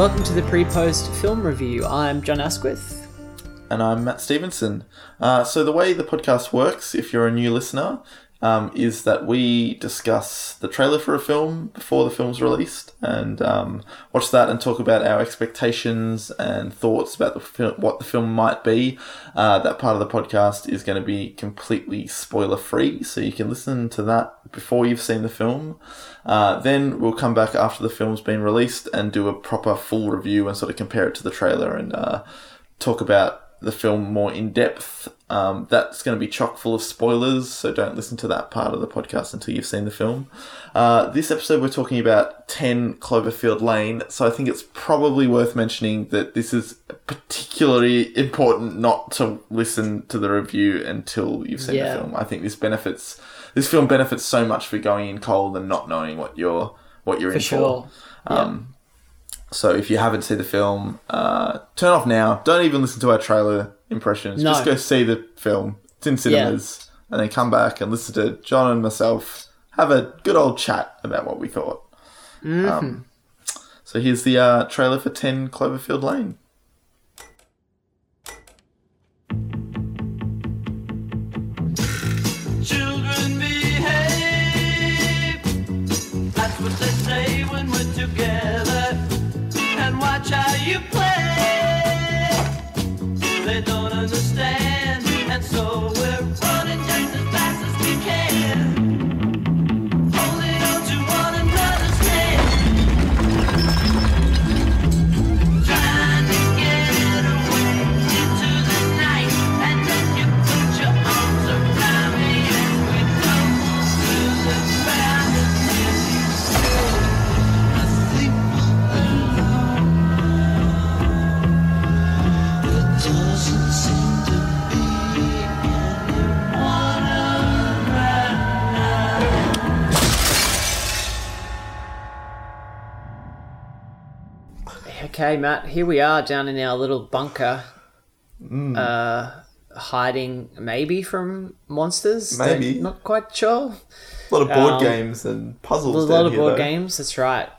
Welcome to the pre post film review. I'm John Asquith. And I'm Matt Stevenson. Uh, so, the way the podcast works, if you're a new listener, um, is that we discuss the trailer for a film before the film's released and um, watch that and talk about our expectations and thoughts about the fil- what the film might be. Uh, that part of the podcast is going to be completely spoiler free, so you can listen to that before you've seen the film. Uh, then we'll come back after the film's been released and do a proper full review and sort of compare it to the trailer and uh, talk about the film more in depth. Um, that's going to be chock full of spoilers, so don't listen to that part of the podcast until you've seen the film. Uh, this episode, we're talking about 10 Cloverfield Lane, so I think it's probably worth mentioning that this is particularly important not to listen to the review until you've seen Yeah. the film. I think this benefits. This film benefits so much for going in cold and not knowing what you're what you're For in sure. for. Um, so if you haven't seen the film, uh, turn off now. Don't even listen to our trailer impressions. No. Just go see the film. It's in cinemas, and then come back and listen to John and myself have a good old chat about what we thought. Mm-hmm. Um, so here's the uh, trailer for Ten Cloverfield Lane. Children behave. Okay, Matt, here we are down in our little bunker, uh, hiding maybe from monsters. Maybe. Not quite sure. A lot of board Um, games and puzzles. There's a lot of here, board though. games, that's right.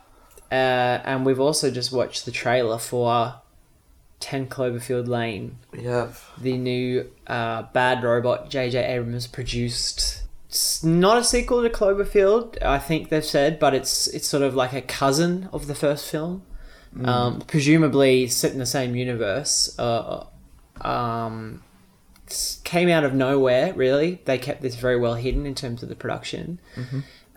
Uh, and we've also just watched the trailer for 10 Cloverfield Lane, We have. the new uh, Bad Robot J.J. Abrams produced. It's not a sequel to Cloverfield, I think they've said, but it's it's sort of like a cousin of the first film. Um, presumably set in the same universe. Uh, um, came out of nowhere, really. They kept this very well hidden in terms of the production.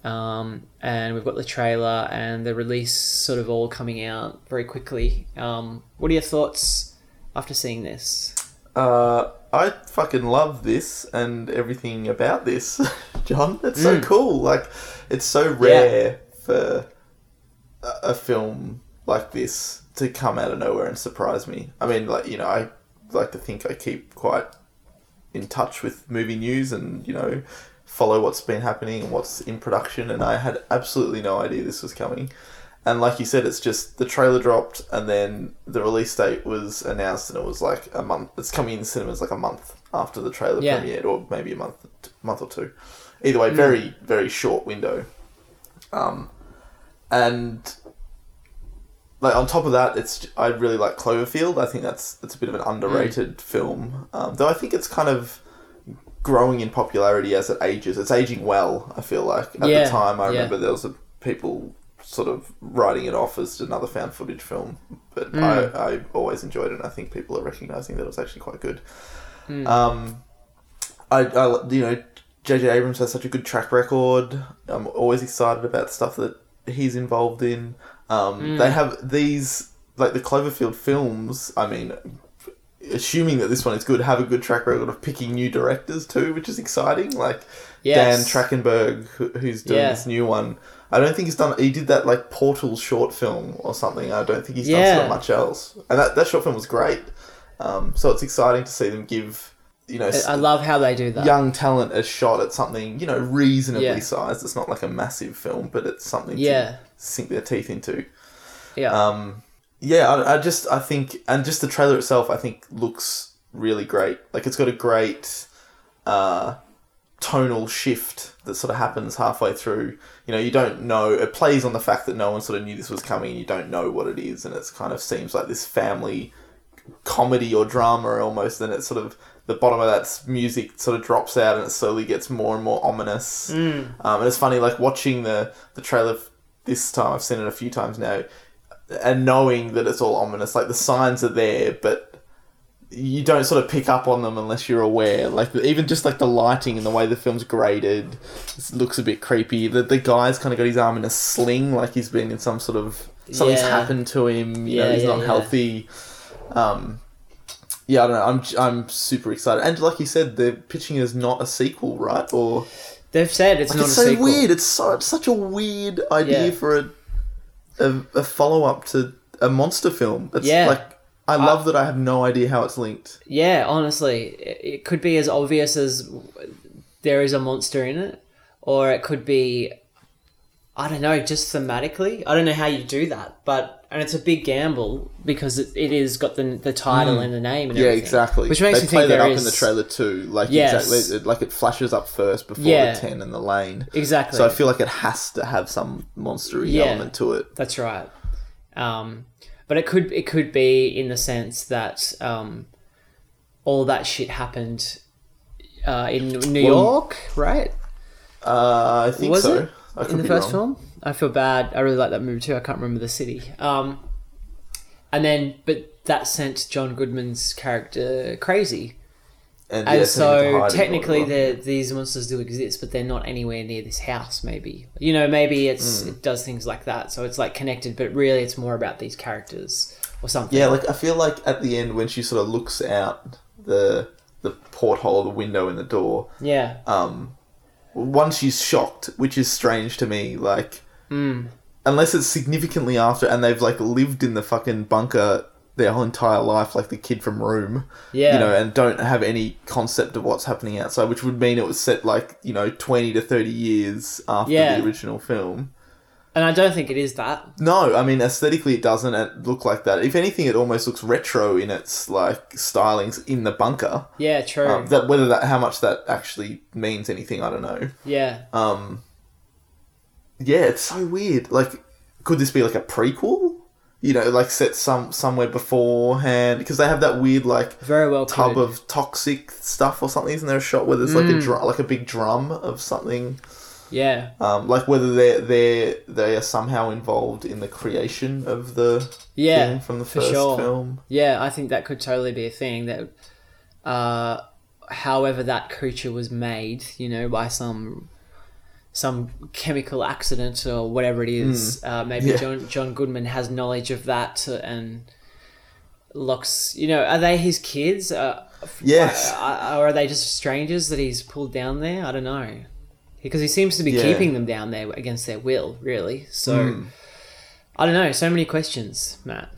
Um, and we've got the trailer and the release sort of all coming out very quickly. Um, what are your thoughts after seeing this? Uh, I fucking love this and everything about this, John. It's so cool. Like, it's so rare for a, a film like this to come out of nowhere and surprise me. I mean, like you know, I like to think I keep quite in touch with movie news and you know follow what's been happening and what's in production. And I had absolutely no idea this was coming. And like you said, it's just the trailer dropped and then the release date was announced, and it was like a month. It's coming in cinemas like a month after the trailer Yeah. premiered, or maybe a month, month or two. Either way, very very short window. Um, and like on top of that, it's I really like Cloverfield. I think that's it's a bit of an underrated film, um, though I think it's kind of growing in popularity as it ages. It's aging well. I feel like at Yeah, the time, I yeah. remember there was a, people sort of writing it off as another found footage film, but Mm. I, I always enjoyed it. and I think people are recognizing that it was actually quite good. Mm. Um, I, I you know J.J. Abrams has such a good track record. I'm always excited about stuff that he's involved in. Um, Mm. They have these like the Cloverfield films. I mean, assuming that this one is good, have a good track record of picking new directors too, which is exciting. Like Yes. Dan Trachtenberg, who's doing Yeah. this new one. I don't think he's done. He did that like Portal short film or something. I don't think he's done so much else. And that that short film was great. Um, so it's exciting to see them give you know I love how they do that. young talent a shot at something you know reasonably Yeah. sized. It's not like a massive film, but it's something Yeah. to sink their teeth into. Yeah. Um, yeah, I, I just I think and just the trailer itself I think looks really great. Like it's got a great uh, tonal shift that sort of happens halfway through. You know, you don't know. It plays on the fact that no one sort of knew this was coming, and you don't know what it is, and it's kind of seems like this family comedy or drama almost. And it's sort of the bottom of that music sort of drops out, and it slowly gets more and more ominous. Um, and it's funny, like watching the the trailer this time. I've seen it a few times now, and knowing that it's all ominous. Like the signs are there, but you don't sort of pick up on them unless you're aware. Like even just like the lighting and the way the film's graded, it looks a bit creepy. The the guy's kind of got his arm in a sling, like he's been in some sort of something's Yeah. happened to him. You know, Yeah, he's yeah, not healthy. Um, yeah, I don't know. I'm I'm super excited, and like you said, they're pitching it as not a sequel, right? Or They've said it's like, not it's a so sequel. weird. It's so it's such a weird idea Yeah. for a a, a follow up to a monster film. It's Yeah. like I love that I have no idea how it's linked. Yeah, honestly, it, it could be as obvious as there is a monster in it, or it could be, I don't know, just thematically. I don't know how you do that, but and it's a big gamble because it, it is got the the title and the name and. Yeah, everything. exactly. Which makes they me play think that there up is in the trailer too. Like Yes. exactly, it, like it flashes up first before Yeah. the ten and the lane. exactly. So I feel like it has to have some monstery Yeah. element to it. That's right. Um, but it could it could be in the sense that um, all that shit happened uh, in New Well, York, right? Uh, I think Was so. it in the first wrong. film? I feel bad. I really like that movie too. I can't remember the city. Um, and then, but that sent John Goodman's character crazy. and, And so something to hide technically, the these monsters do exist, but they're not anywhere near this house. Maybe you know, maybe it's Hmm. it does things like that. So it's like connected, but really, it's more about these characters or something. Yeah, like I feel like at the end when she sort of looks out the the porthole, the window in the door, yeah, um, one she's shocked, which is strange to me. Like, Mm. unless it's significantly after, and they've like lived in the fucking bunker their whole entire life, like the kid from Room, yeah, you know, and don't have any concept of what's happening outside, which would mean it was set like you know twenty to thirty years after Yeah. the original film. and I don't think it is that. No, I mean aesthetically it doesn't look like that. If anything, it almost looks retro in its like stylings in the bunker. Yeah, true. Um, that whether that how much that actually means anything, I don't know. yeah, Um, yeah, it's so weird. Like, could this be like a prequel? You know, like set some somewhere beforehand because they have that weird like very well. tub of toxic stuff or something. Isn't there a shot where there's like Mm. a drum, like a big drum of something? yeah, Um, like whether they're they they are somehow involved in the creation of the yeah, thing from the first sure. film. Yeah, I think that could totally be a thing. That, uh, however, that creature was made, you know, by some some chemical accident or whatever it is. Uh, maybe. Yeah. John John Goodman has knowledge of that and looks. You know, are they his kids? Uh, Yes. uh, or are they just strangers that he's pulled down there? I don't know. Because he seems to be Yeah. keeping them down there against their will, really. So, Hmm. I don't know. So many questions, Matt.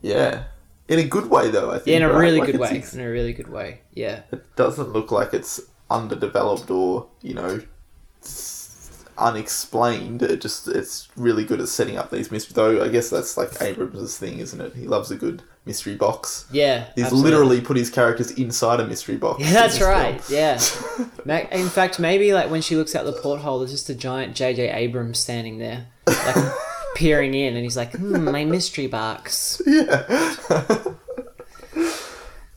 Yeah, in a good way though. I think Yeah, in a right? really Like, good way. it's- In a really good way. Yeah. It doesn't look like it's underdeveloped or you know unexplained. It just it's really good at setting up these mysteries. Though I guess that's like Abrams' thing, isn't it? He loves a good mystery box. Yeah. He's absolutely. literally put his characters inside a mystery box. Yeah, that's right. film. Yeah. In fact, maybe like when she looks out the porthole, there's just a giant J.J. Abrams standing there, like peering in, and he's like, "Hmm, my mystery box."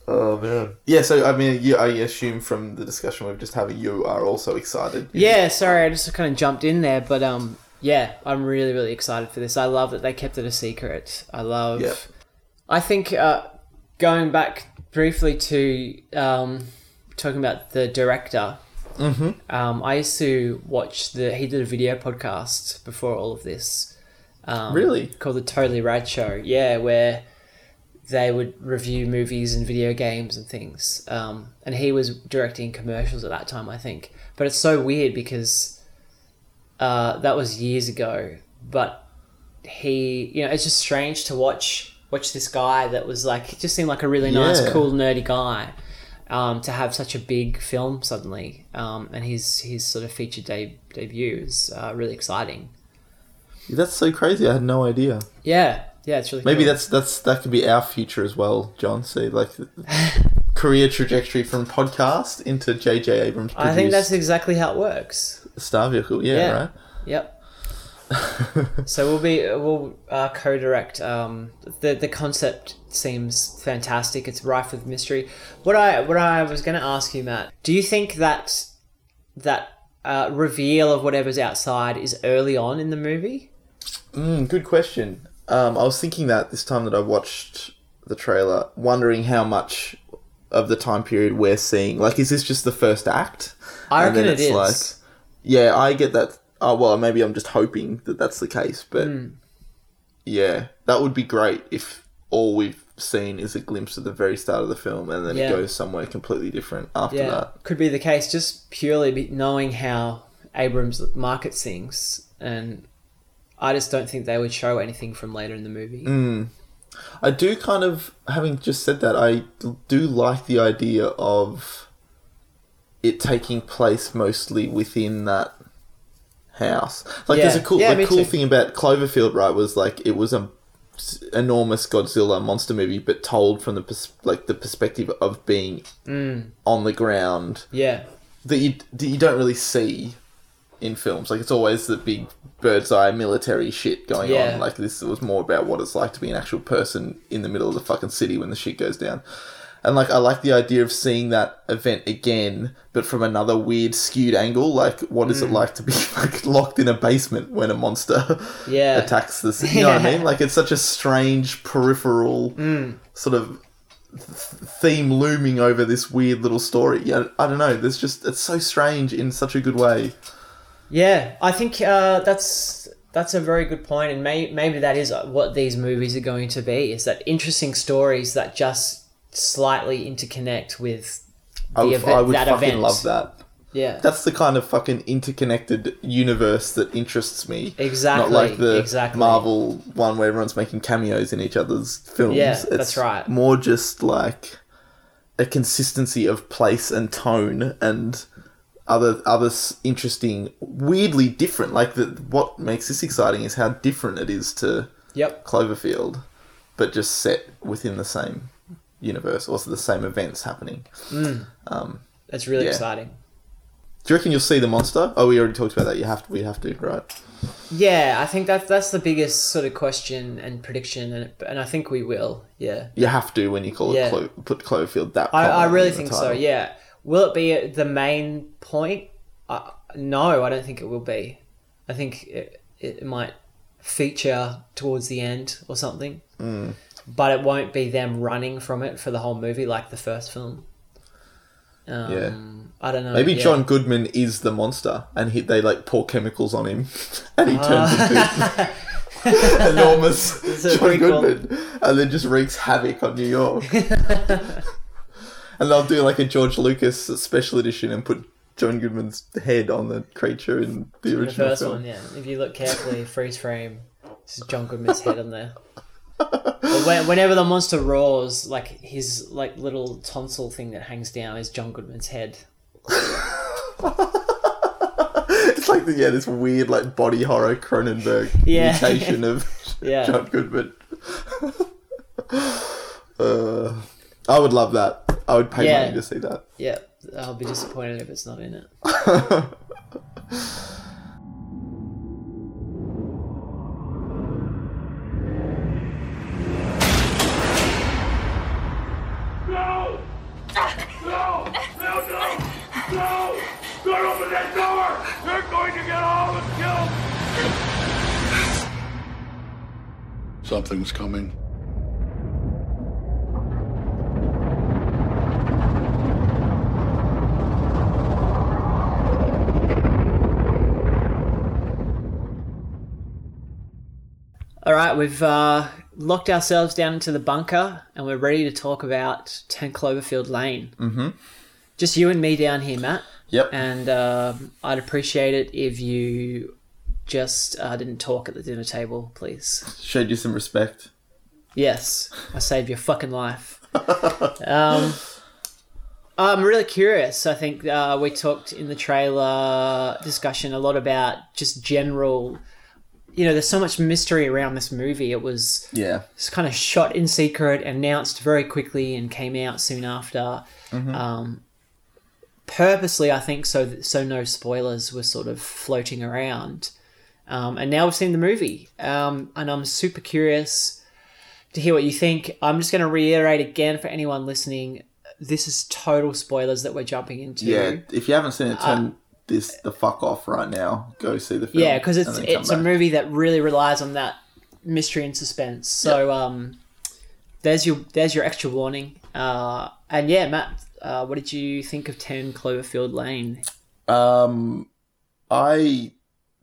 Oh man. Yeah. So I mean, you, I assume from the discussion we've just having, you are also excited. Yeah. Sorry, I just kind of jumped in there, but um, yeah, I'm really, really excited for this. I love that they kept it a secret. I love. Yeah. I think uh, going back briefly to um, talking about the director. Mm-hmm. Um, I used to watch the. He did a video podcast before all of this. Um, Really? Called the Totally Rad Show. Yeah, where they would review movies and video games and things. Um, and he was directing commercials at that time, I think. But it's so weird because uh, that was years ago. But he, you know, it's just strange to watch watch this guy that was like, he just seemed like a really nice, Yeah. cool, nerdy guy. Um, to have such a big film suddenly, um, and his his sort of feature de- debut is uh, really exciting. That's so crazy. I had no idea. Yeah, yeah, it's really Maybe cool. that's that's that could be our future as well, John. See, like career trajectory from podcast into J.J. Abrams. I think that's exactly how it works. Star Vehicle. Yeah, Yeah. right. Yep. so we'll be we'll uh, co-direct. Um, the the concept seems fantastic. It's rife with mystery. What I what I was going to ask you, Matt, do you think that that uh, reveal of whatever's outside is early on in the movie? Mm, good question. Um, I was thinking that this time that I watched the trailer, wondering how much of the time period we're seeing. Like, is this just the first act? I And reckon then it's like- Yeah, I get that. Oh well, maybe I'm just hoping that that's the case, but Hmm. yeah, that would be great if all we've seen is a glimpse of the very start of the film, and then Yeah. it goes somewhere completely different after yeah, that. could be the case. Just purely knowing how Abrams markets things, and I just don't think they would show anything from later in the movie. Mm. I do kind of, having just said that, I do like the idea of it taking place mostly within that house. Like, there's a cool, Yeah, the cool too. thing about Cloverfield, right? Was like it was a enormous Godzilla monster movie, but told from the pers- like the perspective of being Mm. on the ground Yeah, that you that you don't really see in films. Like it's always the big bird's eye military shit going Yeah. on. Like this was more about what it's like to be an actual person in the middle of the fucking city when the shit goes down. And like I like the idea of seeing that event again, but from another weird skewed angle. Like what is it like to be like locked in a basement when a monster yeah. attacks the city? You know what I mean? Like it's such a strange peripheral Mm. sort of th- theme looming over this weird little story. Yeah, I don't know. There's just it's so strange in such a good way. Yeah, I think uh, that's that's a very good point, and may, maybe that is what these movies are going to be: is that interesting stories that just slightly interconnect with the I would, event, I would that fucking event. love that. Yeah, That's the kind of fucking interconnected universe that interests me. exactly. Not like the exactly. Marvel one where everyone's making cameos in each other's films. Yeah, that's right. More just like a consistency of place and tone and other other interesting, weirdly different. Like the what makes this exciting is how different it is to Yep. Cloverfield, but just set within the same universe, also the same events happening. Mm, Um, that's really Yeah. exciting. do you reckon you'll see the monster? Oh, we already talked about that. You have to. We have to, right? Yeah, I think that's that's the biggest sort of question and prediction, and and I think we will. Yeah. You have to when you call Yeah. it Clo- put Cloverfield that. I, I really think so. Yeah. Will it be the main point? Uh, no, I don't think it will be. I think it, it might feature towards the end or something, Mm. but it won't be them running from it for the whole movie like the first film. Um, Yeah. I don't know. Maybe yeah. John Goodman is the monster, and he, they like pour chemicals on him, and he turns Ah. into enormous John prequel. Goodman, and then just wreaks havoc on New York. And they'll do like a George Lucas special edition and put John Goodman's head on the creature in the original. The first film. one, yeah. If you look carefully, freeze frame, this is John Goodman's head on there. When, whenever the monster roars, like his like little tonsil thing that hangs down is John Goodman's head. it's like the, yeah, this weird like body horror Cronenberg Yeah. mutation of Yeah. John Goodman. uh, I would love that. I would pay Yeah. money to see that. Yeah, I'll be disappointed if it's not in it. No! No! No, no! No! Don't open that door! They're going to get all of us killed! Something's coming. All right, we've uh, locked ourselves down into the bunker and we're ready to talk about 10 Cloverfield Lane. Mm-hmm. Just you and me down here, Matt. Yep. And um I'd appreciate it if you just uh, didn't talk at the dinner table, please. Showed you some respect. Yes, I saved your fucking life. um, I'm really curious. I think uh, we talked in the trailer discussion a lot about just general you know, there's so much mystery around this movie. It was Yeah. it's kind of shot in secret, announced very quickly, and came out soon after. Mm-hmm. Um, purposely, I think, so so no spoilers were sort of floating around. Um, and now we've seen the movie, um, and I'm super curious to hear what you think. I'm just going to reiterate again for anyone listening: this is total spoilers that we're jumping into. Yeah. If you haven't seen it, turn this the fuck off right now. Go see the film. Yeah, because it's it's a back. movie that really relies on that mystery and suspense. So um, there's your there's your extra warning. Uh, and yeah, Matt, uh, what did you think of Ten Cloverfield Lane? Um, I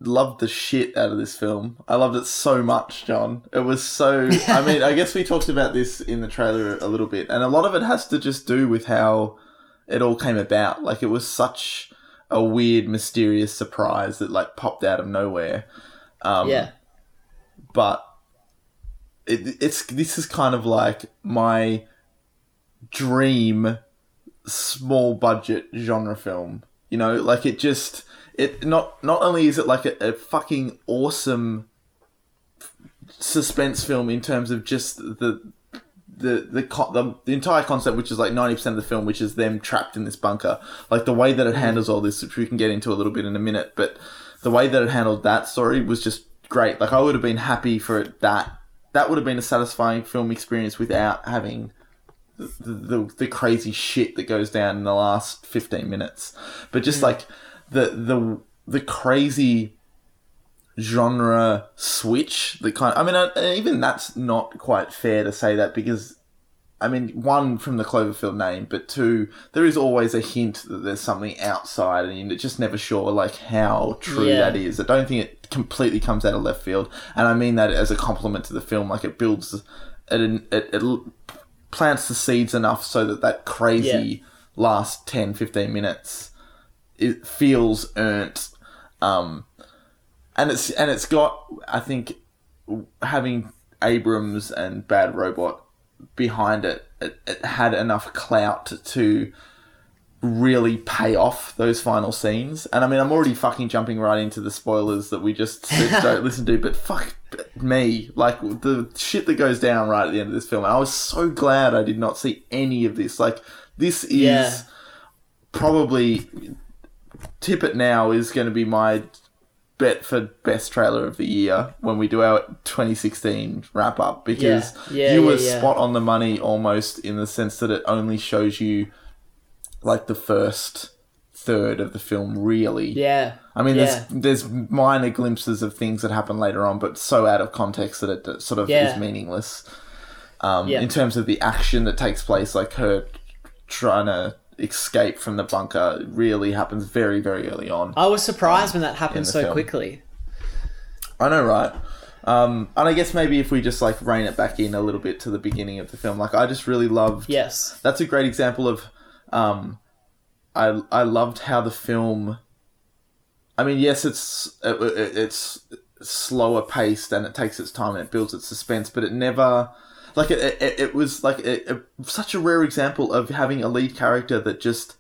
loved the shit out of this film. I loved it so much, John. It was so. I mean, I guess we talked about this in the trailer a little bit, and a lot of it has to just do with how it all came about. Like it was such a weird, mysterious surprise that like popped out of nowhere. Um, yeah, but it, it's this is kind of like my dream small budget genre film. You know, like it just it not not only is it like a, a fucking awesome suspense film in terms of just the the the, the the entire concept, which is like ninety percent of the film, which is them trapped in this bunker. Like the way that it mm. handles all this, which we can get into a little bit in a minute, but the way that it handled that story was just great. Like I would have been happy for it that that would have been a satisfying film experience without having the, the, the crazy shit that goes down in the last 15 minutes but just mm. like the the the crazy genre switch the kind i mean I, even that's not quite fair to say that because i mean one from the cloverfield name but two there is always a hint that there's something outside and you're just never sure like how true Yeah. that is. I don't think it completely comes out of left field. And i mean that as a compliment to the film like it builds it, it, it plants the seeds enough so that that crazy last 10 15 minutes it feels earned. Um and it's and it's got i think having abrams and bad robot behind it it, it had enough clout to really pay off those final scenes. And i mean i'm already fucking jumping right into the spoilers that we just don't listen to but fuck me. Like the shit that goes down right at the end of this film i was so glad i did not see any of this. Like this is Yeah. probably tip it now is going to be my bet for best trailer of the year when we do our 2016 wrap up because Yeah. Yeah, you yeah, were spot on the money almost in the sense that it only shows you like the first third of the film really yeah. I mean, there's there's minor glimpses of things that happen later on, but so out of context that it sort of is meaningless. Um. In terms of the action that takes place, like her trying to escape from the bunker, really happens very very early on. I was surprised when that happened so film. quickly. I know, right? Um, and I guess maybe if we just like rein it back in a little bit to the beginning of the film, like I just really loved Yes. that's a great example of um I I loved how the film I mean yes it's it, it- it's slower paced and it takes its time and it builds its suspense but it never like it it, it was like a, a, such a rare example of having a lead character that just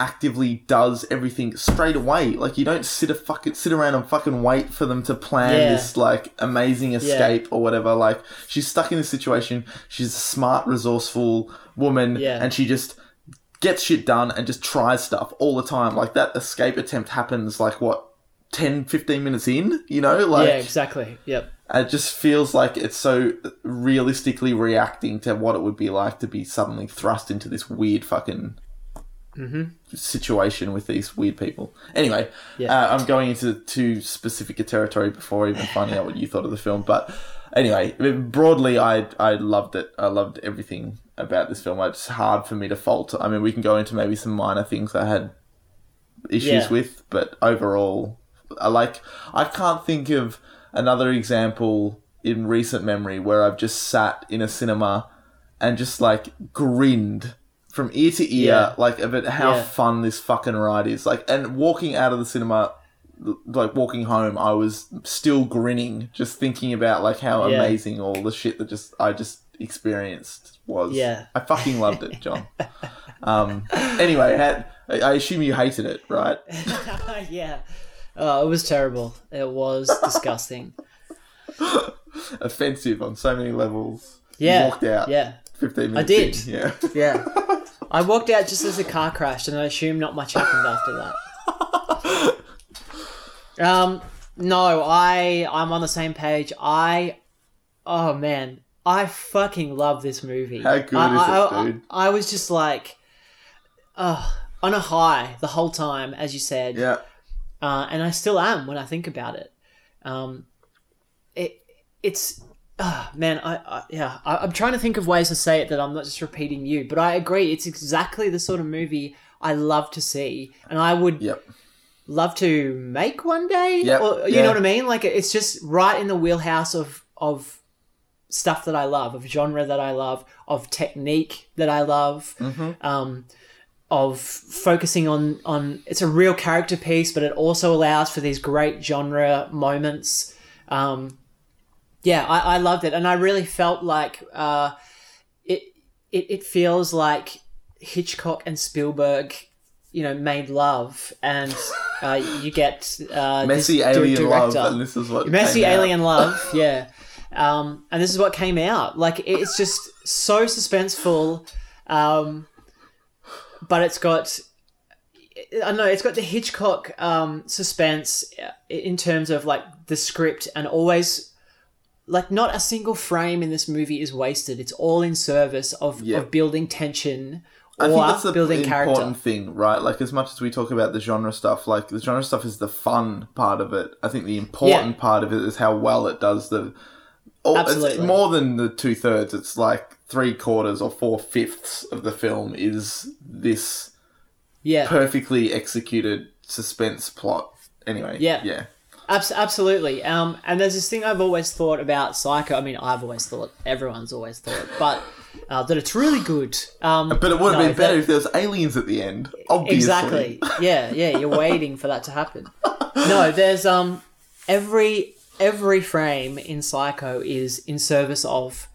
actively does everything straight away like you don't sit a fucking sit around and fucking wait for them to plan Yeah. this like amazing escape or whatever like she's stuck in this situation she's a smart resourceful woman Yeah. and she just gets shit done and just tries stuff all the time like that escape attempt happens like what 10 15 minutes in you know like yeah, exactly. Yep. It just feels like it's so realistically reacting to what it would be like to be suddenly thrust into this weird fucking situation with these weird people. Anyway, Yeah. uh, I'm going into too specific a territory before even finding out what you thought of the film. But anyway, broadly, I I loved it. I loved everything about this film. It's hard for me to fault. I mean, we can go into maybe some minor things I had issues Yeah. with, but overall, I like. I can't think of another example in recent memory where I've just sat in a cinema and just like grinned from ear to ear, Yeah. like of it, how Yeah. fun this fucking ride is. Like, and walking out of the cinema, like walking home, I was still grinning, just thinking about like how Yeah. amazing all the shit that just I just experienced was. Yeah. I fucking loved it, John. um. Anyway, had, I I assume you hated it, right? yeah. Oh, it was terrible. It was disgusting. offensive on so many levels. You Yeah, walked out. yeah, 15 minutes. I did. in, Yeah. yeah. I walked out just as the car crashed, and I assume not much happened after that. Um, no, I I'm on the same page. I, oh man, I fucking love this movie. How good I, is I, it, I- dude? I, was just like, oh, on a high the whole time, as you said. Yeah. Uh, and I still am when I think about it. Um, it it's uh, man, I, I yeah, I, I'm trying to think of ways to say it that I'm not just repeating you, but I agree. It's exactly the sort of movie I love to see, and I would Yep. love to make one day. Yep, Or, you yeah. know what I mean? Like it's just right in the wheelhouse of of stuff that I love, of genre that I love, of technique that I love. Mm-hmm. Um, of focusing on on it's a real character piece, but it also allows for these great genre moments. Um, yeah, I, I loved it, and I really felt like uh, it, it it feels like Hitchcock and Spielberg, you know, made love, and uh, you get uh, Messy this alien love, and this is what messy came out. alien love yeah. Um, and this is what came out. Like it's just so suspenseful. Um, but it's got I know it's got the Hitchcock um, suspense uh, in terms of like the script and always like not a single frame in this movie is wasted it's all in service of, Yeah. of building tension or I think that's the building important character thing, right? Like as much as we talk about the genre stuff, like the genre stuff is the fun part of it. I think the important Yeah. part of it is how well it does the. Oh, it's Absolutely. more than the two thirds. It's like three quarters or four fifths of the film is this yeah perfectly executed suspense plot. Anyway, Yeah. yeah, Abs- absolutely. Um, and there's this thing I've always thought about Psycho. I mean, I've always thought, everyone's always thought, but uh, that it's really good. Um, but it would have no, been better that- if there was aliens at the end. Obviously, Exactly. Yeah, yeah. You're waiting for that to happen. No, there's um every every frame in Psycho is in service of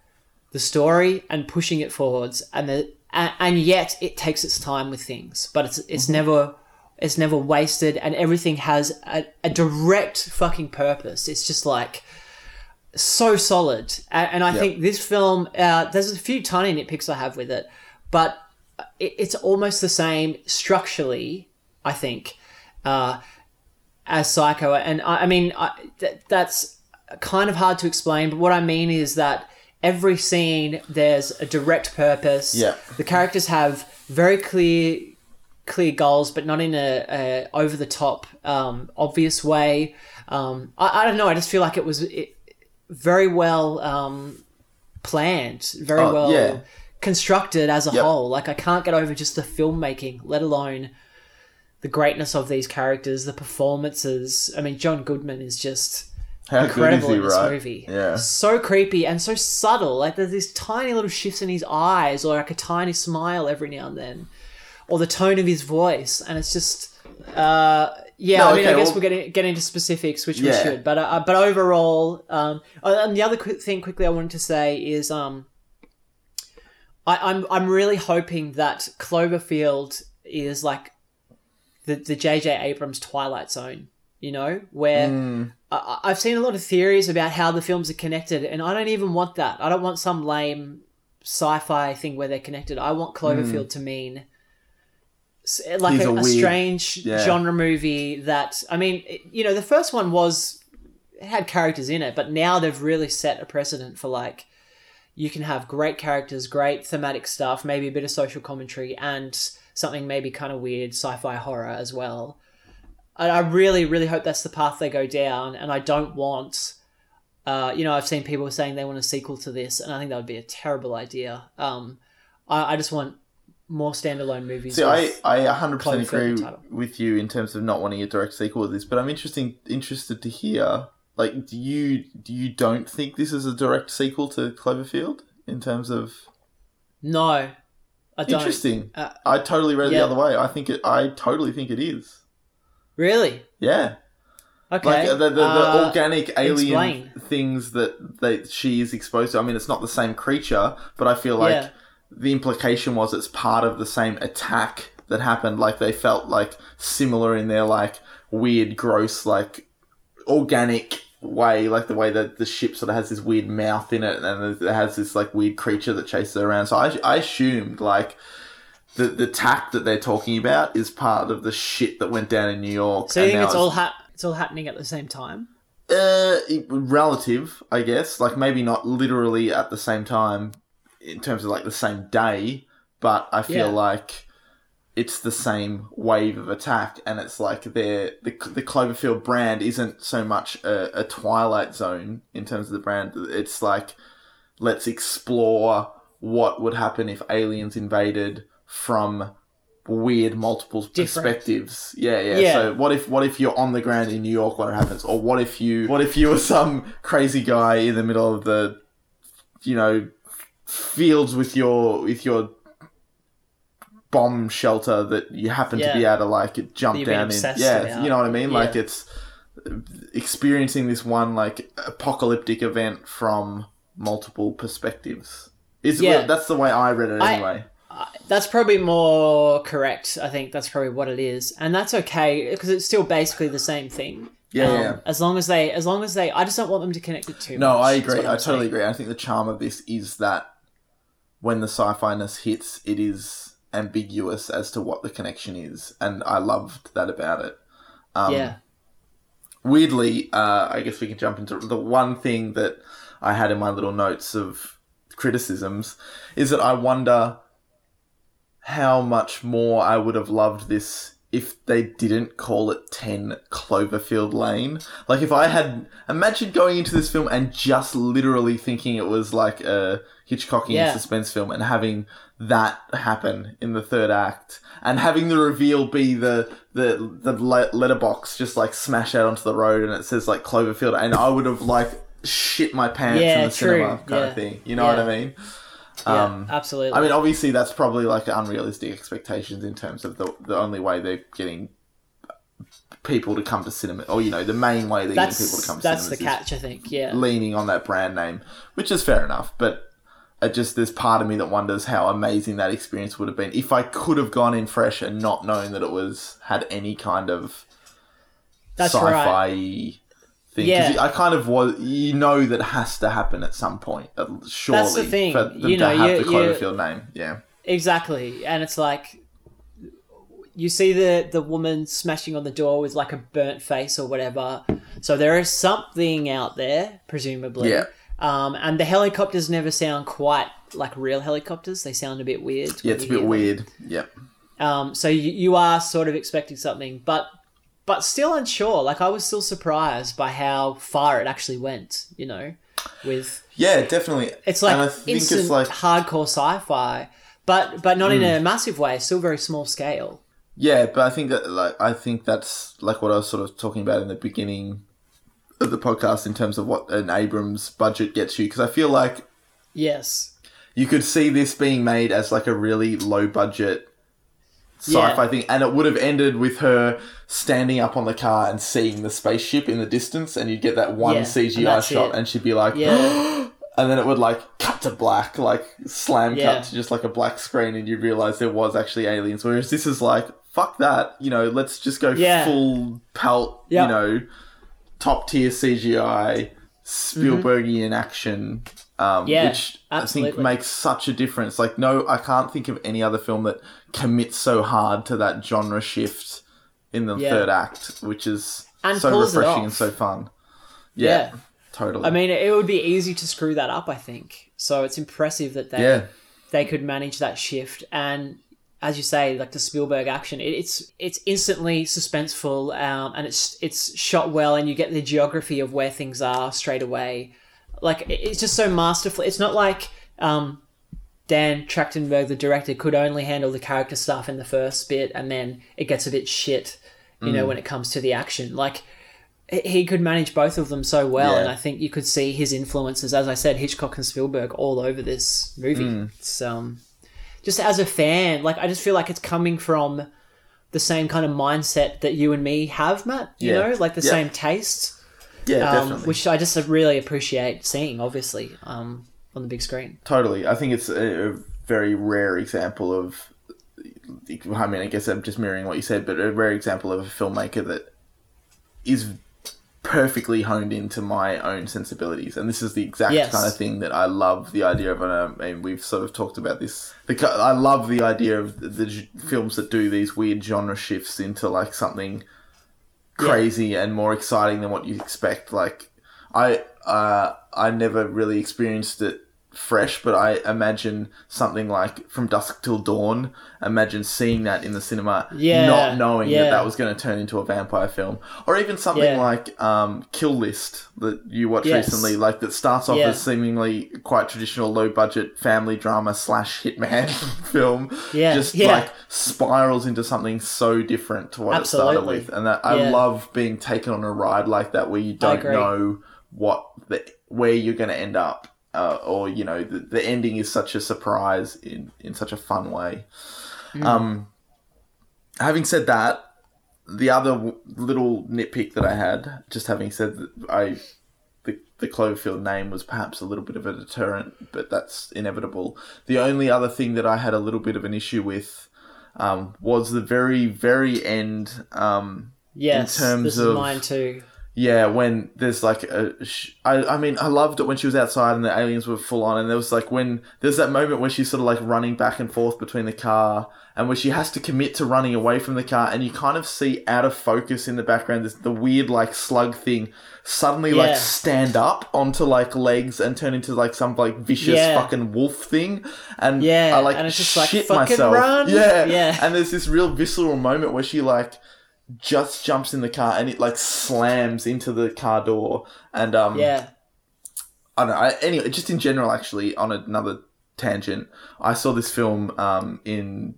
the story and pushing it forwards, and the and, and yet it takes its time with things, but it's it's never it's never wasted, and everything has a, a direct fucking purpose. It's just like so solid, and, and I think this film. Uh, there's a few tiny nitpicks I have with it, but it, it's almost the same structurally. I think uh, as Psycho, and I, I mean I, th- that's kind of hard to explain. But what I mean is that every scene there's a direct purpose. Yeah. the characters have very clear clear goals, but not in a, a over the top um, obvious way. Um, I, I don't know. I just feel like it was it, very well um, planned, very Oh, well yeah. constructed as a Yep. whole. Like I can't get over just the filmmaking, let alone the greatness of these characters, the performances. I mean, John Goodman is just How incredible in this right? movie. Yeah. So creepy and so subtle. Like there's these tiny little shifts in his eyes or like a tiny smile every now and then. Or the tone of his voice. And it's just uh yeah, No, I mean, okay, I guess well- we're getting get into specifics, which we should. But uh, but overall, um, uh, and the other quick thing quickly I wanted to say is, um, I, I'm I'm really hoping that Cloverfield is like the the J.J. Abrams Twilight Zone. You know, where Mm. I, I've seen a lot of theories about how the films are connected, and I don't even want that. I don't want some lame sci-fi thing where they're connected. I want Cloverfield to mean like a, a strange yeah. genre movie that I mean, it- you know, the first one was it had characters in it, but now they've really set a precedent for like you can have great characters, great thematic stuff, maybe a bit of social commentary, and something maybe kind of weird sci-fi horror as well. I, I really, really hope that's the path they go down, and I don't want. Uh, you know, I've seen people saying they want a sequel to this, and I think that would be a terrible idea. Um, I, I just want more standalone movies. See, I, I 100% agree with you in terms of not wanting a direct sequel to this, but I'm interesting interested to hear. Like, do you do you don't think this is a direct sequel to Cloverfield in terms of no, I don't. interesting? Uh, I totally read it yeah. the other way. I think it. I totally think it is. Really? Yeah, Okay. like the the, the Uh, organic alien explain. things that that she is exposed to. I mean, it's not the same creature, but I feel like Yeah. the implication was it's part of the same attack that happened. Like they felt like similar in their like weird, gross, like organic way, like the way that the ship sort of has this weird mouth in it, and it has this like weird creature that chases it around. So I, I assumed like the the tack that they're talking about is part of the shit that went down in New York. So you think it's all ha- it's all happening at the same time? uh, relative, I guess. Like maybe not literally at the same time in terms of like the same day, but I feel Yeah. like it's the same wave of attack, and it's like they're, the the Cloverfield brand isn't so much a, a Twilight Zone in terms of the brand. It's like let's explore what would happen if aliens invaded from weird multiple Different. perspectives. Yeah, yeah, Yeah. So what if what if you're on the ground in New York when it happens, or what if you what if you were some crazy guy in the middle of the you know fields with your with your bomb shelter that you happen to be Yeah. able to like jump down in. Yeah, about. you know what I mean. Like it's experiencing this one like apocalyptic event from multiple perspectives. Is Yeah. that's the way I read it I- That's probably more correct. I think that's probably what it is, and that's okay because it's still basically the same thing. Yeah, Um, yeah. As long as they, as long as they, I just don't want them to connect it too No, much. I agree. I totally saying. agree. I think the charm of this is that when the sci-fi ness hits, it is ambiguous as to what the connection is, and I loved that about it. Um, yeah, weirdly, uh, I guess we can jump into the one thing that I had in my little notes of criticisms is that I wonder how much more I would have loved this if they didn't call it 10 Cloverfield Lane. Like, if I had. imagined going into this film and just literally thinking it was like a Hitchcockian Yeah. suspense film and having that happen in the third act and having the reveal be the the the letterbox just like smash out onto the road and it says like Cloverfield and I would have like shit my pants Yeah, in the true. cinema kind Yeah. of thing. You know what I mean? Yeah, um, absolutely. I mean, obviously, that's probably like unrealistic expectations in terms of the the only way they're getting people to come to cinema, or you know, the main way they're getting people to come to cinema. that's the catch. I think. Yeah, leaning on that brand name, which is fair enough. But it just there's part of me that wonders how amazing that experience would have been if I could have gone in fresh and not known that it was had any kind of that's sci-fi right. Thing. Yeah. I kind of was, you know, that has to happen at some point. Surely, That's the thing, for them you know, to have the Cloverfield name. Yeah. Exactly, and it's like you see the the woman smashing on the door with like a burnt face or whatever. So there is something out there, presumably. Yeah. Um, and the helicopters never sound quite like real helicopters. They sound a bit weird. Yeah, it's a bit them. weird. Yep. Um, so you, you are sort of expecting something, but but still unsure. Like I was still surprised by how far it actually went. You know, with Yeah, definitely. it's like and I think instant it's like hardcore sci-fi, but but not in Mm. a massive way. Still very small scale. yeah, but I think that like I think that's like what I was sort of talking about in the beginning of the podcast in terms of what an Abrams budget gets you because I feel like Yes. you could see this being made as like a really low budget sci-fi Yeah. thing and it would have ended with her standing up on the car and seeing the spaceship in the distance and you'd get that one Yeah, CGI that's shot it. and she'd be like Yeah. and then it would like cut to black like slam cut to just like a black screen and you'd realize there was actually aliens whereas this is like fuck that you know let's just go full pelt Yeah. you know top tier CGI Spielbergian action um, Mm-hmm. Yeah, which I think makes such a difference like no I can't think of any other film that commits so hard to that genre shift in the Yeah. third act which is And so refreshing and so fun yeah, Yeah. totally I mean, it would be easy to screw that up. I think so. It's impressive that they yeah they could manage that shift and. As you say, like the Spielberg action, it, it's it's instantly suspenseful, um, and it's it's shot well, and you get the geography of where things are straight away. Like it's just so masterful. It's not like um, Dan Trachtenberg, the director, could only handle the character stuff in the first bit, and then it gets a bit shit, you Mm. know, when it comes to the action. Like he- could manage both of them so well, Yeah. and I think you could see his influences, as I said, Hitchcock and Spielberg, all over this movie. Mm. It's um, just as a fan, like I just feel like it's coming from the same kind of mindset that you and me have, Matt. You Yeah. know, like the Yeah. same taste, yeah um, definitely which I just really appreciate seeing, obviously, um, on the big screen. Totally. I think it's a, very rare example of. I mean, I guess I'm just mirroring what you said, but a rare example of a filmmaker that is perfectly honed into my own sensibilities, and this is the exact Yes. kind of thing that I love the idea of. And, um, and we've sort of talked about this. The, I love the idea of the, the films that do these weird genre shifts into like something crazy and more exciting than what you expect. Like I uh, I never really experienced it fresh, but I imagine something like From Dusk Till Dawn. Imagine seeing that in the cinema, Yeah, not knowing that yeah. that was going to turn into a vampire film, or even something Yeah. like um, Kill List that you watched Yes. recently, like that starts off as seemingly quite traditional low budget family drama slash hitman film, Yeah, just like spirals into something so different to what it started with, and that I love being taken on a ride like that where you don't know what the where you're going to end up, uh, or you know the, the ending is such a surprise in in such a fun way. Mm. Um, having said that, the other w- little nitpick that I had, just having said that I. The, the Cloverfield name was perhaps a little bit of a deterrent, but that's inevitable. The only other thing that I had a little bit of an issue with um, was the very, very end. Um, Yes, terms this of- is mine too. Yeah, when there's like a, I, I mean, I loved it when she was outside and the aliens were full on, and there was like when there's that moment where she's sort of like running back and forth between the car, and where she has to commit to running away from the car, and you kind of see out of focus in the background this the weird like slug thing suddenly like stand up onto like legs and turn into like some like vicious Yeah. fucking wolf thing, and Yeah, I like and it's just like, shit "Fucking myself. run!" Yeah, Yeah. and there's this real visceral moment where she like just jumps in the car and it like slams into the car door and um Yeah, I don't know I, anyway just in general actually on another tangent I saw this film um in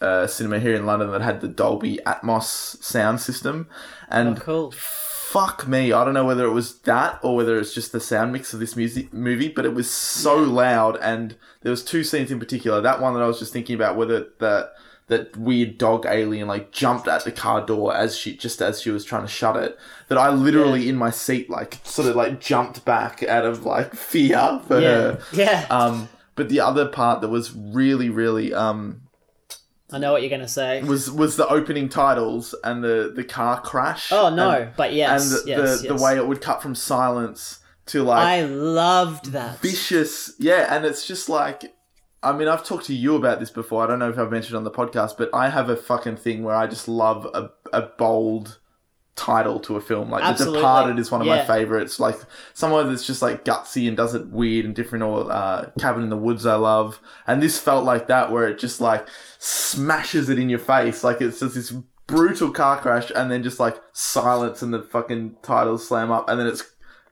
a cinema here in London that had the Dolby Atmos sound system and oh, cool. fuck me I don't know whether it was that or whether it's just the sound mix of this music movie but it was so loud and there was two scenes in particular. That one that I was just thinking about whether that that weird dog alien like jumped at the car door as she just as she was trying to shut it that I literally in my seat like sort of like jumped back out of like fear for Yeah, her yeah. um but the other part that was really really um I know what you're gonna say. was was the opening titles and the the car crash Oh no, and, but yes, and the, yes, the, yes. the way it would cut from silence to like I loved that. vicious yeah and it's just like i mean i've talked to you about this before. I don't know if i've mentioned on the podcast but i have a fucking thing where i just love a, a bold title to a film. Like Absolutely. the departed is one of my favorites. Like somewhere that's just like gutsy and does it weird and different or uh, cabin in the woods i love. And this felt like that where it just like smashes it in your face. Like it's just this brutal car crash and then just like silence and the fucking titles slam up. And then it's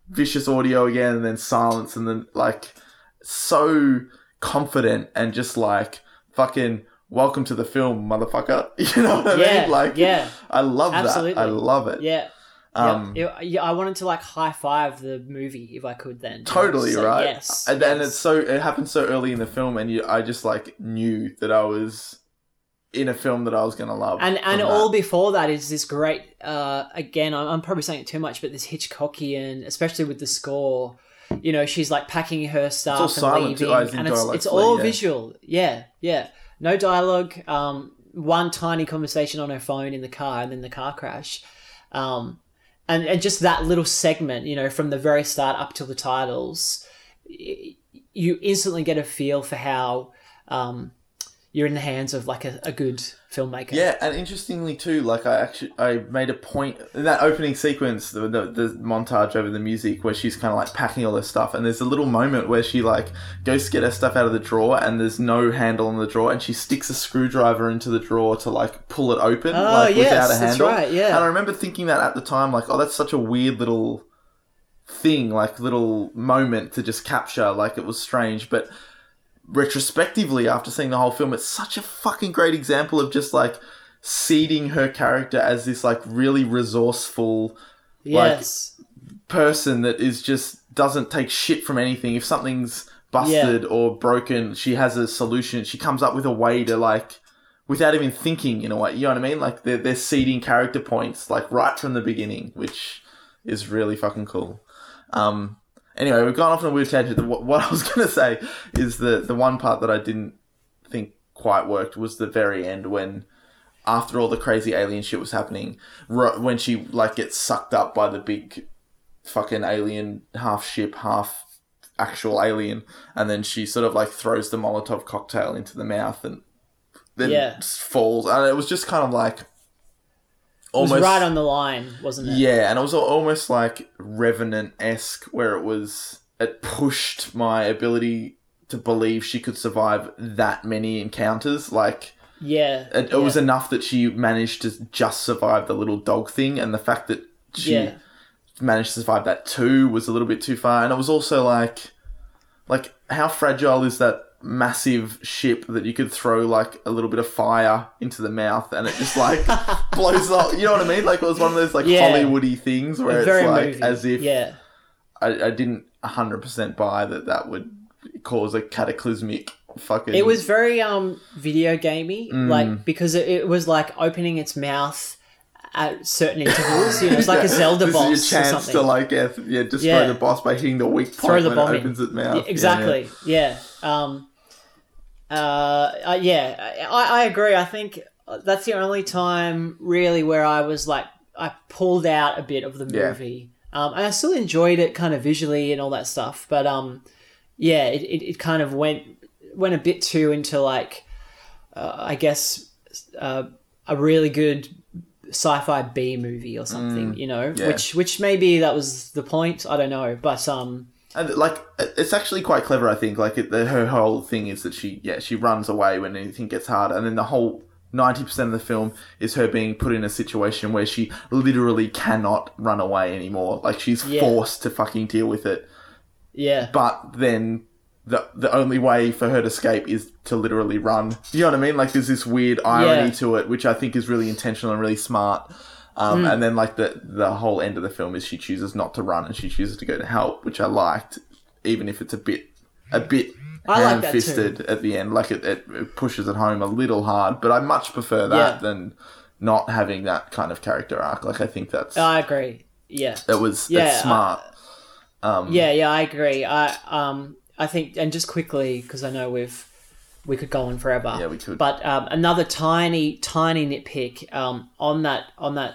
vicious audio again and then silence and then like so confident and just like fucking welcome to the film motherfucker you know what i Yeah, mean like yeah. i love Absolutely. that i love it Yeah. um yeah. Yeah, I wanted to like high five the movie if I could. Then totally So, right Yes, and, and yes. it's so it happened so early in the film and you i just like knew that i was in a film that i was gonna love and and all before that is this great. Uh, again, I'm, I'm probably saying it too much, but this Hitchcockian, especially with the score. You know, she's like packing her stuff and leaving, and it's it's all yeah. visual. Yeah, yeah. No dialogue. Um, one tiny conversation on her phone in the car, and then the car crash. Um, and and just that little segment, you know, from the very start up till the titles, you instantly get a feel for how um, you're in the hands of like a, a good filmmaker. Yeah, and interestingly too, like I actually I made a point in that opening sequence, the, the the montage over the music where she's kind of like packing all her stuff, and there's a little moment where she like goes to get her stuff out of the drawer, and there's no handle on the drawer, and she sticks a screwdriver into the drawer to like pull it open, Oh, like yes, without a that's handle. right, yeah. and I remember thinking that at the time, like, oh, that's such a weird little thing, like little moment to just capture, like it was strange, but retrospectively after seeing the whole film it's such a fucking great example of just like seeding her character as this like really resourceful Yes. person that is just doesn't take shit from anything. If something's busted or broken she has a solution. She comes up with a way to like without even thinking in a way you know what i mean? Like they're, they're seeding character points like right from the beginning which is really fucking cool. Um anyway we've gone off on a weird tangent The- what, what i was going to say is the the one part that i didn't think quite worked was the very end when after all the crazy alien shit was happening when she like gets sucked up by the big fucking alien, half ship, half actual alien, and then she sort of like throws the Molotov cocktail into the mouth and then Yeah. falls. And it was just kind of like It was right on the line, wasn't it? yeah, and it was almost like Revenant esque, where it was it pushed my ability to believe she could survive that many encounters. Like Yeah. it, it was enough that she managed to just survive the little dog thing, and the fact that she Yeah. managed to survive that too was a little bit too far. And it was also like, like how fragile is that massive ship that you could throw like a little bit of fire into the mouth and it just like blows up. You know what I mean? Like it was one of those like Yeah. Hollywoody things where it's Very like as if Yeah. I, I didn't hundred percent buy that that would cause a cataclysmic fucking. It was very um video gamey, Mm. like because it, it was like opening its mouth at certain intervals. You know, it's like a Zelda this boss is your or chance something. to like yeah, yeah destroy Yeah. the boss by hitting the weak point Throw the when bomb it opens its mouth. Yeah, Yeah, yeah. exactly. Yeah. Um. Uh, uh. Yeah. I, I agree. I think that's the only time really where I was like I pulled out a bit of the Yeah. movie. Um, and I still enjoyed it kind of visually and all that stuff, but um, yeah, it, it, it kind of went went a bit too into like uh, I guess uh, a really good sci-fi B movie or something, you know, Mm. yeah. which which maybe that was the point. I don't know, but um, And like, it's actually quite clever. I think. Like, it, the, her whole thing is that she, yeah, she runs away when anything gets hard, and then the whole ninety percent of the film is her being put in a situation where she literally cannot run away anymore. Like, she's Yeah. forced to fucking deal with it. yeah, But then. The, the only way for her to escape is to literally run. You know what I mean? Like there's this weird irony Yeah. to it, which I think is really intentional and really smart. Um, Hmm. And then like the the whole end of the film is she chooses not to run and she chooses to go to help, which I liked, even if it's a bit a bit I like that ham fisted at the end. Like it, it, pushes it home a little hard, but I much prefer that Yeah. than not having that kind of character arc. Like I think that's I agree. Yeah, it was yeah, smart. um, yeah, yeah. I agree. I um, I think, and just quickly because I know we've we could go on forever. Yeah, we could. But um, another tiny, tiny nitpick um, on that on that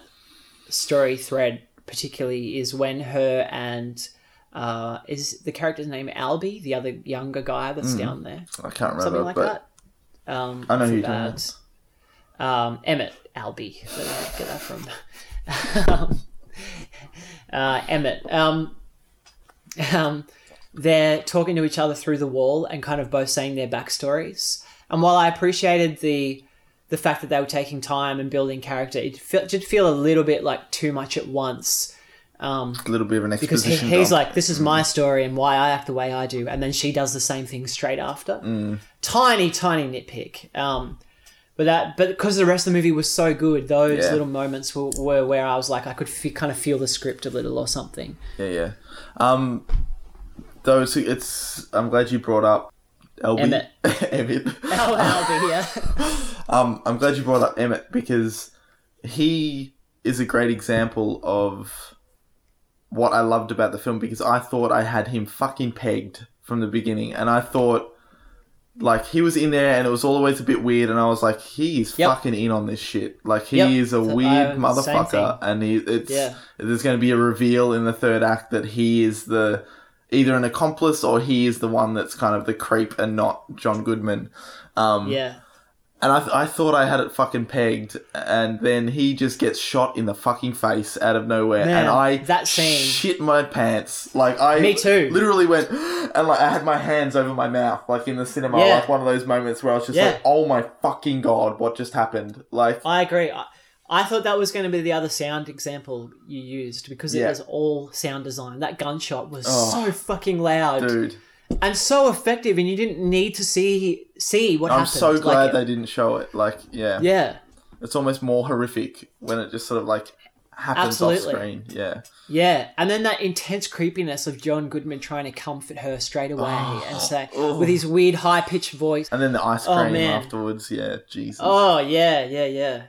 story thread, particularly, is when her and uh, is the character's name Albie, the other younger guy that's down there, I can't remember, something like but that. Um, I know who you're. Um, Emmett Albie. Where did I get that from? um, uh, Emmett. Um, um, they're talking to each other through the wall and kind of both saying their backstories. And while I appreciated the the fact that they were taking time and building character, it fe- did feel a little bit like too much at once. Um, a little bit of an exposition. because he, he's dump. like, "This is my story and why I act the way I do," and then she does the same thing straight after. Mm. Tiny, tiny nitpick. Um, but that, but because the rest of the movie was so good, those Yeah. little moments were, were where I was like, I could fe- kind of feel the script a little or something. Yeah, yeah. Um, those it's. I'm glad you brought up Elby. Emmett. Emmett. Oh, Albie, yeah. Um, I'm glad you brought up Emmett because he is a great example of what I loved about the film because I thought I had him fucking pegged from the beginning, and I thought like he was in there and it was always a bit weird, and I was like, he's Yep. fucking in on this shit. Like he Yep. is a So, weird uh, motherfucker, and he it's Yeah. there's going to be a reveal in the third act that he is the either an accomplice or he is the one that's kind of the creep and not John Goodman. Um, Yeah. and I, th- I thought I had it fucking pegged, and then he just gets shot in the fucking face out of nowhere, Man, and I that scene. shit my pants. Like I Me too. Literally went, and like I had my hands over my mouth, like in the cinema, Yeah. like one of those moments where I was just Yeah. like, "Oh my fucking god, what just happened?" Like, I agree. I, I thought that was going to be the other sound example you used because it Yeah. was all sound design. That gunshot was Oh. so fucking loud dude, and so effective, and you didn't need to see see what happened. I'm happened. so glad they didn't show it. Like, yeah, Yeah, it's almost more horrific when it just sort of like happens off screen. Yeah, yeah, and then that intense creepiness of John Goodman trying to comfort her straight away oh. and say oh. with his weird high pitched voice. and then the ice Oh, cream man. afterwards. Yeah, Jesus. Oh yeah, yeah, yeah.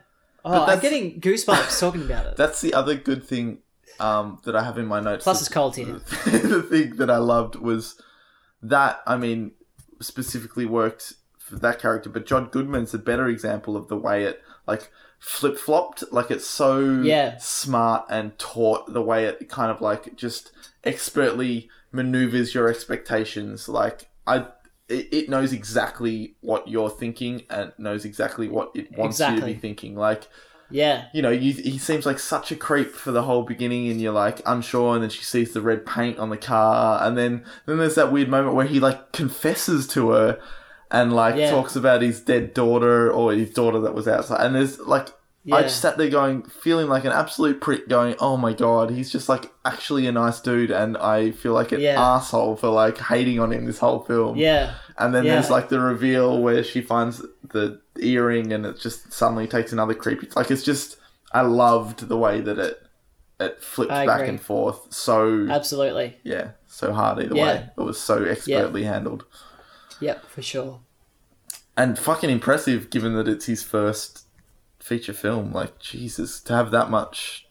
Oh, I'm getting goosebumps talking about it. That's the other good thing um, that I have in my notes. Plus, it's cold here. the thing that I loved was that I mean specifically worked for that character, but John Goodman's a better example of the way it like flip flopped. Like it's so Yeah. smart and taut the way it kind of like just expertly maneuvers your expectations. Like I. It it knows exactly what you're thinking and knows exactly what it wants you to be thinking. Like, Yeah. you know, you, he seems like such a creep for the whole beginning, and you're like unsure, and then she sees the red paint on the car, and then then there's that weird moment where he like confesses to her, and like Yeah. talks about his dead daughter or his daughter that was outside, and there's like. I just sat there going, feeling like an absolute prick, going, "Oh my god, he's just like actually a nice dude," and I feel like an Yeah. asshole for like hating on him this whole film. Yeah. And then Yeah. there's like the reveal where she finds the earring and it just suddenly takes another creepy. Like it's just I loved the way that it it flipped back and forth. So Absolutely. yeah, so hard either Yeah. way. It was so expertly handled Yep, for sure. and fucking impressive given that it's his first feature film. Like Jesus, to have that much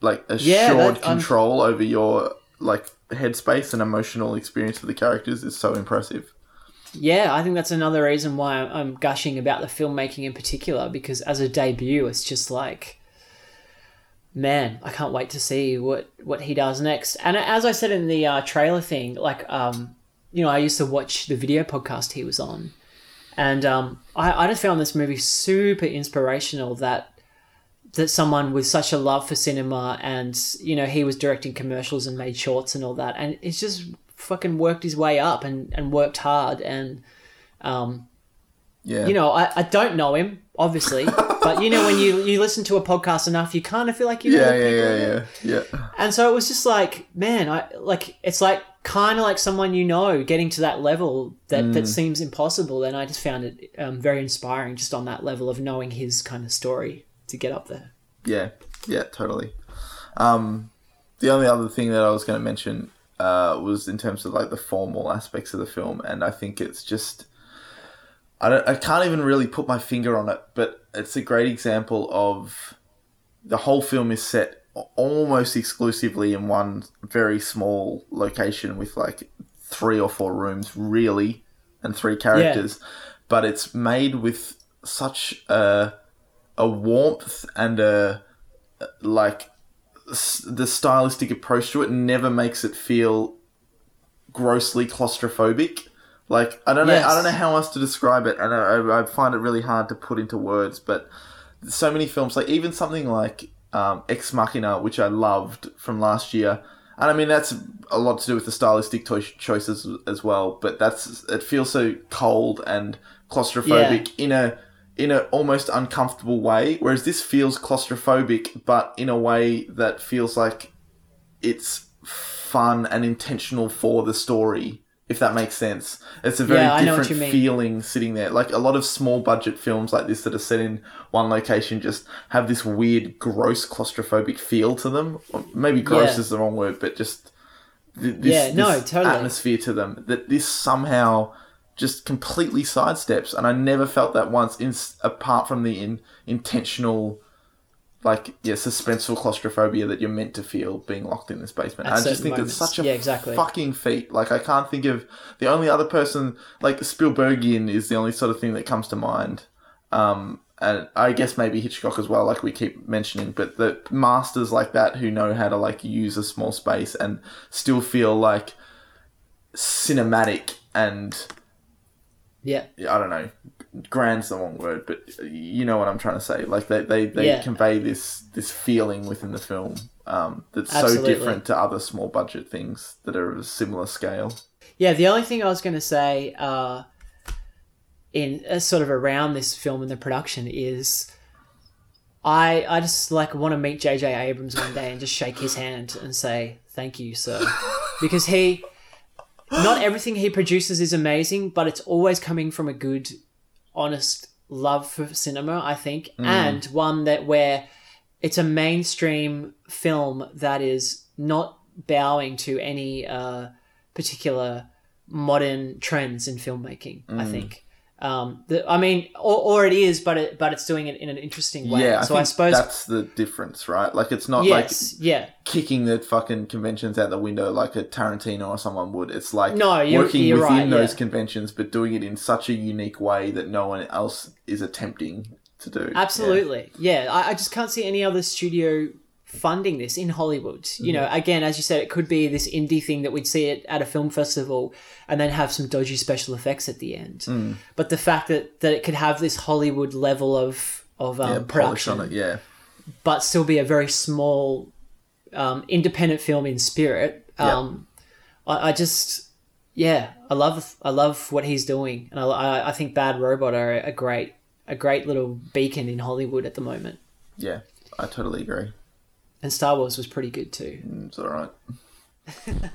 like Yeah, assured that- I'm- control over your like headspace and emotional experience of the characters is so impressive. Yeah, I think that's another reason why I'm- I'm gushing about the filmmaking in particular because as a debut, it's just like, man, I can't wait to see what what he does next. And as I said in the uh, trailer thing, like, um, you know, I used to watch the video podcast he was on, and um, I, I just found this movie super inspirational. That that someone with such a love for cinema and you know he was directing commercials and made shorts and all that and it's just fucking worked his way up and, and worked hard and um, Yeah, you know I, I don't know him obviously but you know when you you listen to a podcast enough you kind of feel like you know yeah, yeah, yeah, yeah, yeah. and so it was just like man I like it's like kind of like someone you know getting to that level that Mm. that seems impossible and I just found it um, very inspiring just on that level of knowing his kind of story to get up there Yeah, yeah, totally. Um, the only other thing that I was going to mention uh, was in terms of like the formal aspects of the film, and I think it's just I don't I can't even really put my finger on it, but it's a great example of the whole film is set almost exclusively in one very small location with like three or four rooms, really, and three characters, but it's made with such a a warmth and a like the stylistic approach to it never makes it feel grossly claustrophobic. Like I don't know, I don't know how else to describe it, and I, I find it really hard to put into words. But so many films, like even something like um, Ex Machina, which I loved from last year, and I mean that's a lot to do with the stylistic to- choices as well. But that's it feels so cold and claustrophobic in a in a almost uncomfortable way. Whereas this feels claustrophobic, but in a way that feels like it's fun and intentional for the story. If that makes sense, it's a very Yeah, I know what different feeling sitting there. Like a lot of small budget films like this that are set in one location just have this weird, gross, claustrophobic feel to them. Or maybe gross Yeah. is the wrong word, but just th- this, Yeah, no, this totally. atmosphere to them that this somehow just completely sidesteps, and I never felt that once. In apart from the in, intentional, like yeah, suspenseful claustrophobia that you're meant to feel being locked in this basement. I just think moments. it's such a Yeah, exactly. fucking feat. Like I can't think of the only other person like Spielbergian is the only sort of thing that comes to mind. Um, and I guess maybe Hitchcock as well, like we keep mentioning, but the masters like that who know how to like use a small space and still feel like cinematic and yeah I don't know, grand's the wrong word, but you know what I'm trying to say. Like they they, they Yeah. convey this this feeling within the film um, that's Absolutely. so different to other small budget things that are of a similar scale. Yeah, the only thing I was going to say uh, in uh, sort of around this film and the production is I I just like want to meet JJ Abrams one day and just shake his hand and say thank you, sir, because he not everything he produces is amazing, but it's always coming from a good, honest love for cinema. I think, and one that where it's a mainstream film that is not bowing to any uh, particular modern trends in filmmaking. I think, Um, the, I mean, or, or it is, but it but it's doing it in an interesting way. Yeah, I so I suppose that's the difference, right? Like it's not yes, like yeah, kicking the fucking conventions out the window like a Tarantino or someone would. It's like No, you're- working you're within right, those yeah. conventions, but doing it in such a unique way that no one else is attempting to do. Absolutely. Yeah. I, I just can't see any other studio funding this in Hollywood. You know, again, as you said, it could be this indie thing that we'd see it at a film festival and then have some dodgy special effects at the end. Mm. But the fact that, that it could have this Hollywood level of, of um, Yeah, production, on it. Yeah, but still be a very small, um, independent film in spirit. Um, I, I just, yeah, I love, I love what he's doing, and I, I think Bad Robot are a great, a great little beacon in Hollywood at the moment. yeah, I totally agree. And Star Wars was pretty good too. It's all right.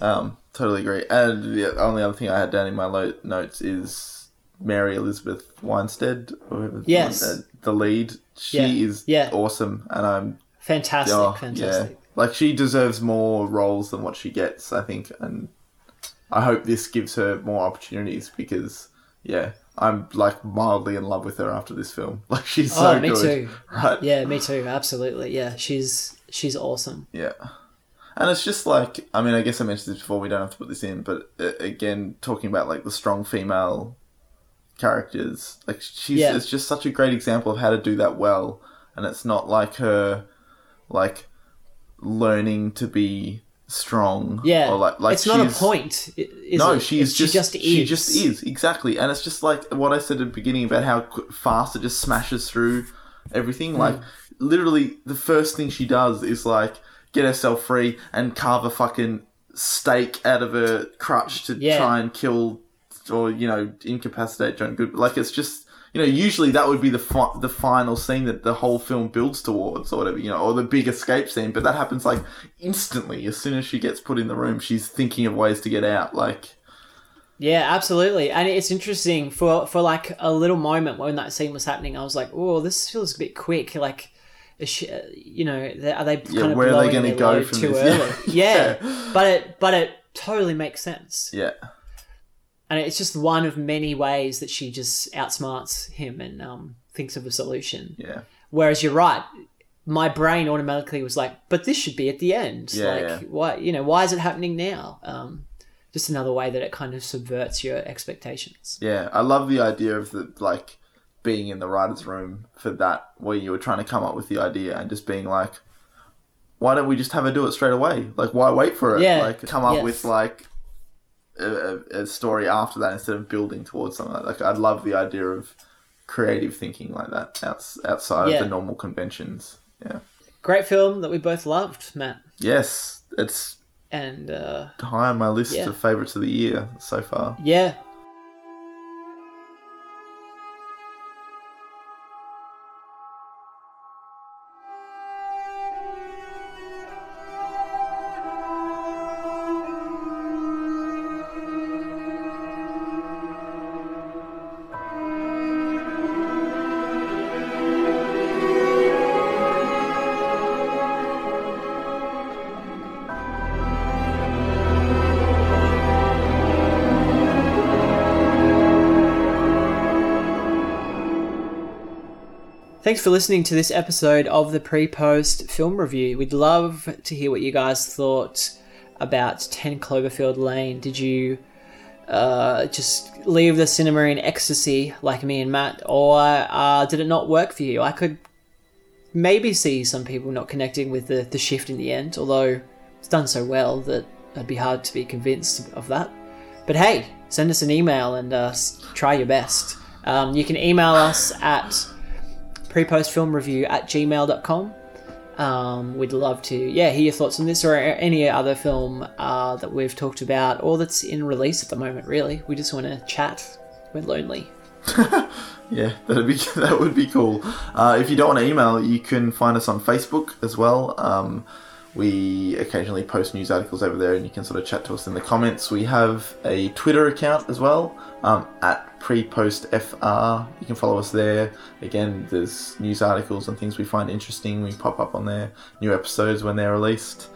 um, totally agree. And the only other thing I had down in my lo- notes is Mary Elizabeth Winstead, or whoever the- Yes. uh, the lead. She Yeah, is yeah. awesome, and I'm Fantastic, oh, fantastic. yeah, like she deserves more roles than what she gets. I think, and I hope this gives her more opportunities because, yeah, I'm like mildly in love with her after this film. Like she's so Oh, me good, too. right? Yeah, me too. Absolutely. Yeah, she's she's awesome. Yeah. And it's just like, I mean, I guess I mentioned this before, we don't have to put this in, but uh, again, talking about like the strong female characters, like she's, Yeah. it's just such a great example of how to do that well. And it's not like her, like, learning to be strong. Yeah, Or like, like it's not a point. Is no, it? she's just, she just is. she just is exactly, and it's just like what I said at the beginning about how fast it just smashes through everything. Mm. Like literally, the first thing she does is like get herself free and carve a fucking stake out of her crutch to Yeah. try and kill or you know incapacitate John Good. Like it's just. You know, usually that would be the fi- the final scene that the whole film builds towards, or whatever. You know, or the big escape scene. But that happens like instantly. As soon as she gets put in the room, she's thinking of ways to get out. Like, Yeah, absolutely. And it's interesting for for like a little moment when that scene was happening. I was like, "Oh, this feels a bit quick." Like, she, you know, are they kind of where are they gonna go from too this? early? Yeah. Yeah. but it but it totally makes sense, yeah, and it's just one of many ways that she just outsmarts him and um, thinks of a solution. yeah, Whereas you're right. My brain automatically was like, "But this should be at the end. Yeah, like, yeah. why? You know, why is it happening now?" Um, just another way that it kind of subverts your expectations. yeah. I love the idea of the like being in the writers' room for that, where you were trying to come up with the idea and just being like, why don't we just have her do it straight away? Like, why wait for it? Yeah, like, come up yeah. with like a, a, story after that instead of building towards something like. Like, I love the idea of creative thinking like that outs, outside Yeah. of the normal conventions. Yeah. Great film that we both loved, Matt. Yes, it's And uh, high on my list Yeah. of favorites of the year so far. yeah, Thanks for listening to this episode of the pre post film review. We'd love to hear what you guys thought about 10 Cloverfield Lane. Did you uh, just leave the cinema in ecstasy like me and Matt, or uh, did it not work for you? I could maybe see some people not connecting with the, the shift in the end, although it's done so well that it'd be hard to be convinced of that. But hey, send us an email and uh, try your best. Um, you can email us at prepostfilmreview at gmail.com. Um, we'd love to, yeah, hear your thoughts on this or any other film uh, that we've talked about or that's in release at the moment, really. We just want to chat. We're lonely. Yeah, that'd be that would be cool. Uh, if you don't want to email, you can find us on Facebook as well. Um, we occasionally post news articles over there, and you can sort of chat to us in the comments. We have a Twitter account as well um, at pre-post FR. You can follow us there. Again, there's news articles and things we find interesting. We pop up on there, new episodes when they're released.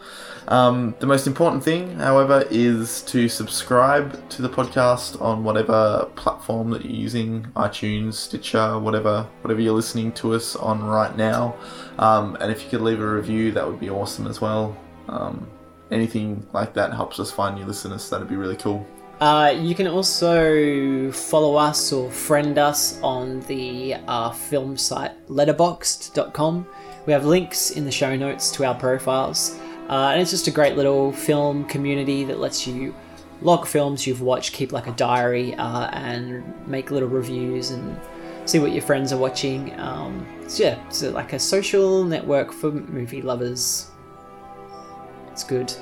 Um, the most important thing, however, is to subscribe to the podcast on whatever platform that you're using, iTunes, Stitcher, whatever, whatever you're listening to us on right now. Um, and if you could leave a review, that would be awesome as well. Um, anything like that helps us find new listeners. That'd be really cool. Uh, you can also follow us or friend us on the uh, film site letterboxd.com. We have links in the show notes to our profiles. Uh, and it's just a great little film community that lets you log films you've watched, keep like a diary, uh, and make little reviews and see what your friends are watching. Um, so yeah, it's like a social network for movie lovers. It's good.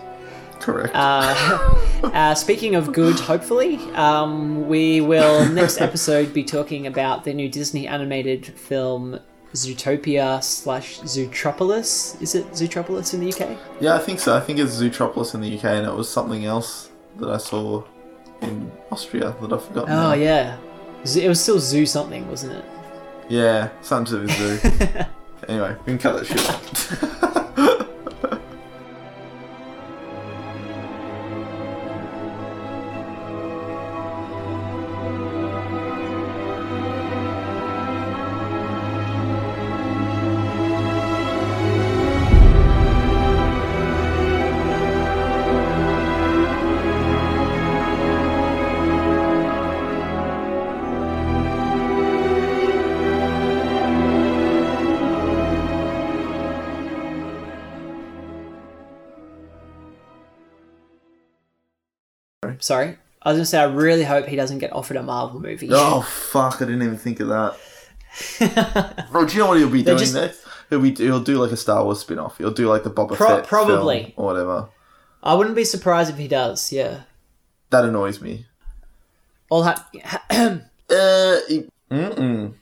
Correct. Uh, uh, speaking of good, hopefully, um, we will next episode be talking about the new Disney animated film Zootopia slash Zootropolis. Is it Zootropolis in the UK? yeah, I think so. I think it's Zootropolis in the UK, and it was something else that I saw in Austria that I've forgotten. Oh now. yeah, it was still Zoo something, wasn't it? Yeah, something to do with zoo. anyway, we can cut that shit. Sorry, I was gonna say I really hope he doesn't get offered a Marvel movie. oh fuck! I didn't even think of that. Bro, do you know what he'll be They're doing just- next? He'll be he'll do like a Star Wars spin off. He'll do like the Boba Pro- Fett probably. film or whatever. I wouldn't be surprised if he does. Yeah, That annoys me. all ha- Uh, he- mm-mm.